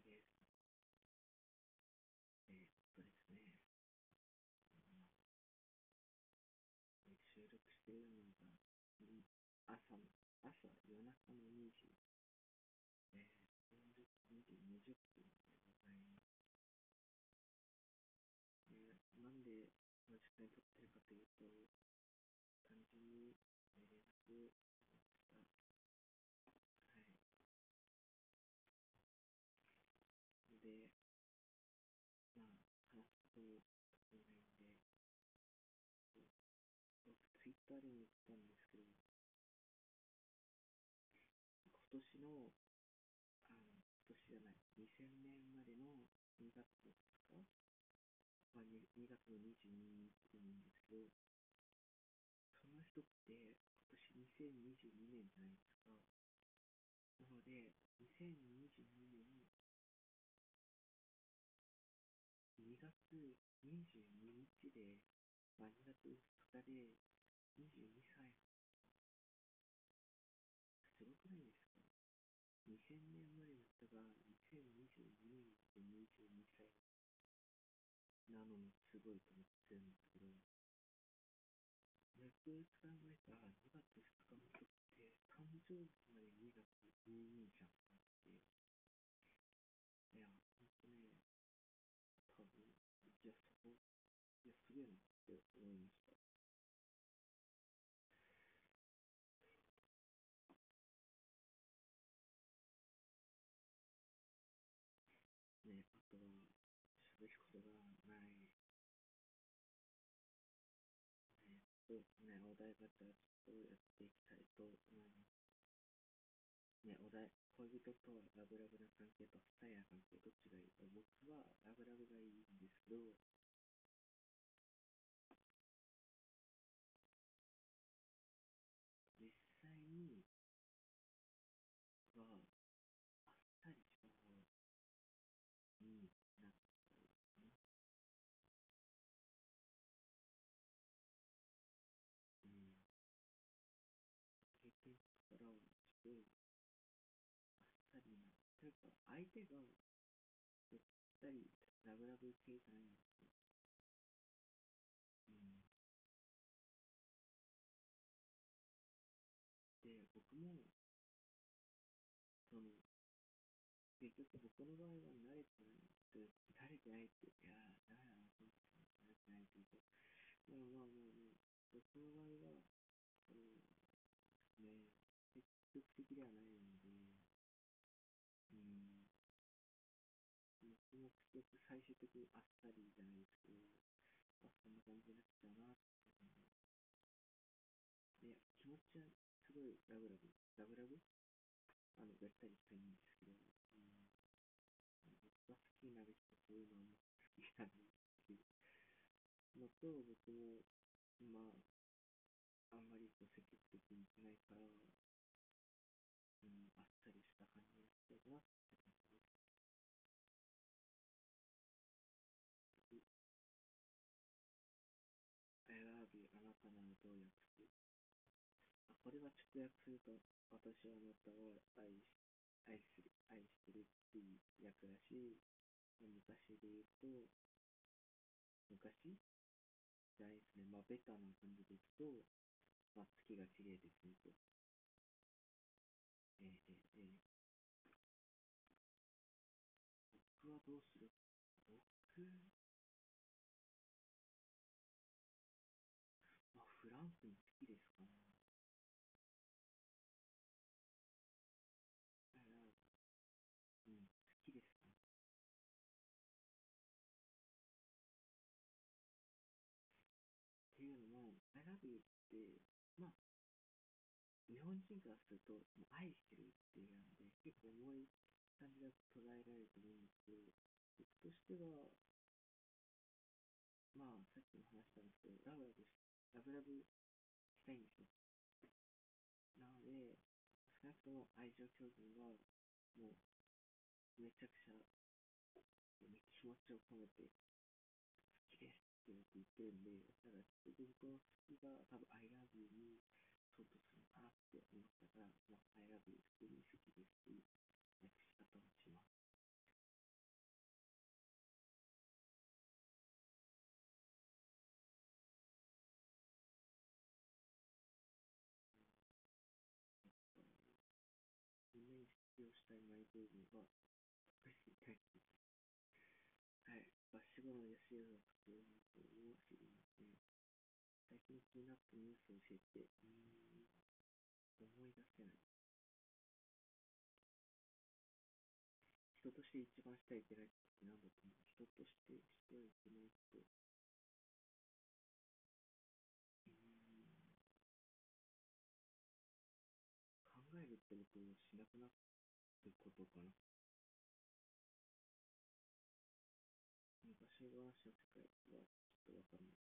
で。えー、っとですね、うん、収録しているのが、朝の、朝、夜中の2時、えー、40 2時20分でございます。えー、なんで、この時間に撮ってるかというと、単純に、えー、2人に行ったんですけど、今年の、あの、今年じゃない、2000年までの2月ですか、まあ、2, 2月の22日なんですけど、その人って今年2022年じゃないですか。なので、2022年2月22日で、まあ、2月2日で22歳。すごくないですか ?2000 年前の人が2022年で22歳なのもすごいと思ってるんですけど、よく考えたら2月2日の人って誕生日まで2月22じゃんかっていう。いや、ほんとね、多分、いや、そこ、いや、すげえなって思いました。お題ガチャちょっとやっていきたいと思います。ね、お題、恋人とはラブラブな関係と二重な関係どっちがいい僕はラブラブがいいんですけど、相手がぴったりラブラブ系じゃないんですよ。うん。で、僕も、その、結局僕の場合は慣れてないって、慣れてないって、いやー、ダメだな、この人慣れてないって言うと、まあまあまあまあ、僕の場合は、その、ね、積極的ではないんで、うん、僕も結局最終的にあっさりじゃないですけど、まあ、そんな感じになっちゃうなって感じで、気持ちはすごいラブラブ、ラブラブあの、べったりしたいんですけど、うん、僕が好きになる人そういうのも好きなんですけど、のと、僕も、まあ、あんまりこう積極的にいけないから、うん、あっさりした感じになっちゃうなって感じです。I love you あなたならどう訳すこれは直訳すると、私はあなたを愛し愛する、愛してるっていう訳だし、昔で言うと、昔じゃないですね、まあ、ベタな感じでいくと、まあ、月が綺麗ですねと。えー、えー、えー、僕はどうする？僕、も、I love you って、まあ、日本人からすると、愛してるっていうなんで、結構重い感じが捉えられると思うんですけど、僕としては、まあ、さっきも話したんですけど、ラブラブし、ラブラブしたいんですよ。なので、少なくとも愛情表現は、もう、めちゃくちゃ、気持ちを込めて、ってなっていてんで、だから結局僕が多分 I love you にするかなって思ったから、まあ、I love you 普通に好きですっ訳し方します。みんなに必要したいマイページは、ュ後の安いが普通の方を知りません。最近気になったニュースを教えて、うーん、思い出せない。人として一番してはいけないことって何だと思う人としてしてはいけないこと。うーん。考えるってことをしなくなることかな。昔話の世界はちょっとわかんない。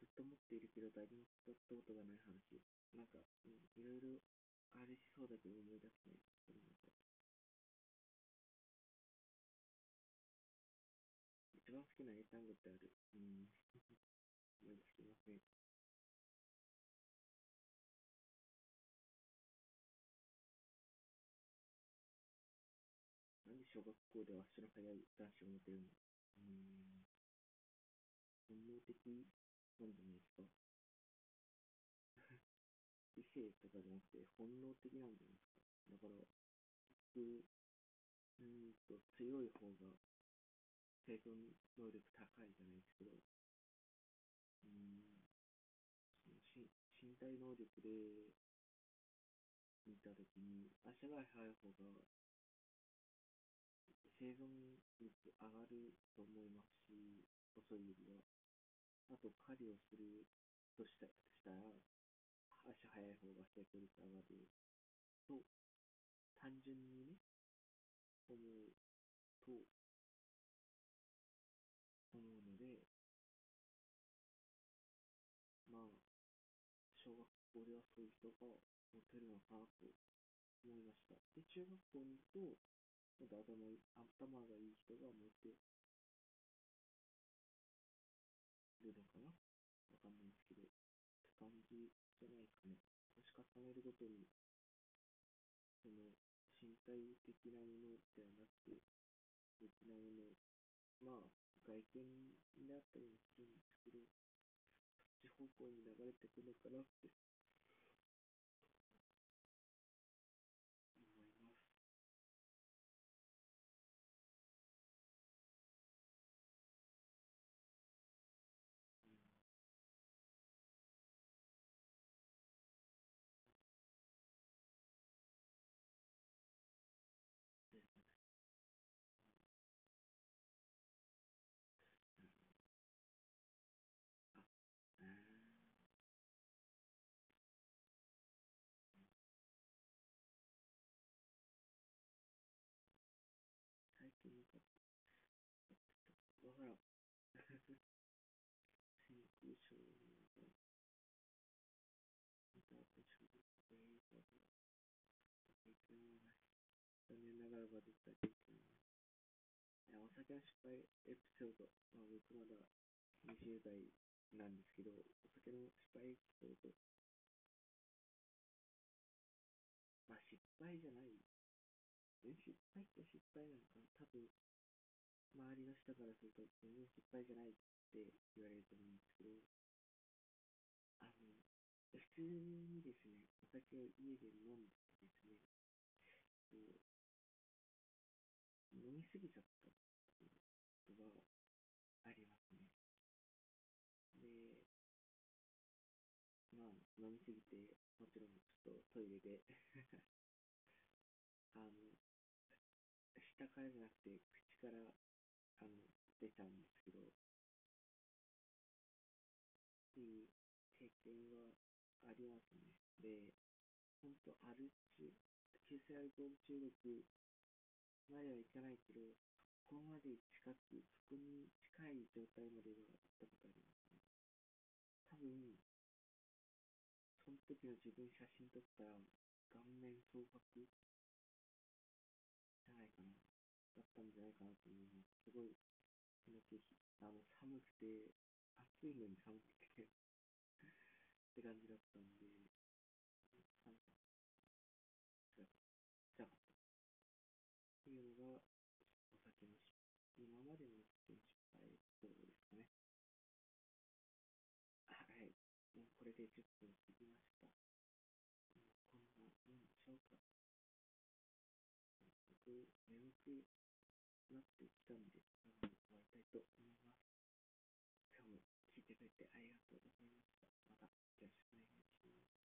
ずっと持っているけど誰も使ったことがない話。なんか、うん、いろいろありそうだけど思い出せない。それなんか一番好きな英単語ってある？うん。思い出せません。小学校では足の速い男子を持てるのうーん。本能的なんじゃないですか。理性とかじゃなくて本能的なんじゃないですか。だから、結局、うんと強い方が生存能力高いじゃないですけど、うん、そのし身体能力で見たときに、足が速い方が生存率上がると思いますし、遅いよりは。あと、狩りをするとしたら、足早い方が成功率上がると、単純にね、思うと、思うので、まあ、小学校ではそういう人が持てるのかなと思いました。で、中学校に行くと、頭頭がいい人が持てるのかなわかんないんですけど、って感じじゃないですかね。年重ねるごとに、その、身体的なものではなくて、的なもの、まあ、外見であったりもするんですけど、そっち方向に流れてくのかなって残念ながらバズった経験ない。お酒の失敗エピソード。まあ、僕まだ20代なんですけど、お酒の失敗エピソード。まあ失敗じゃない。失敗って失敗なのかな多分、周りの人からすると全然失敗じゃないって言われると思うんですけど、あの、普通にですね、お酒を家で飲んでてですね、飲みすぎちゃったことがありますね。で、まあ、飲みすぎて、もちろんちょっとトイレであの、下からじゃなくて口から、あの、出ちゃうんですけど、っていう経験はありますね。で、ほんとアル中、急性アルコール中毒まではいかないけど、そこまで近く、そこに近い状態までは行ったことありますね。多分、その時の自分写真撮ったら、顔面蒼白じゃないかな。だったんじゃないかなと思います。すごい、その時、あの、寒くて、暑いのに寒くてって感じだったんで、て10分過ぎました。うん、こん。ないん。でしょうか。僕、眠くなってきたん。で、なので終わりたいと思います。今日も聞いてくれてありがとうございました。また、よろしくお願いします。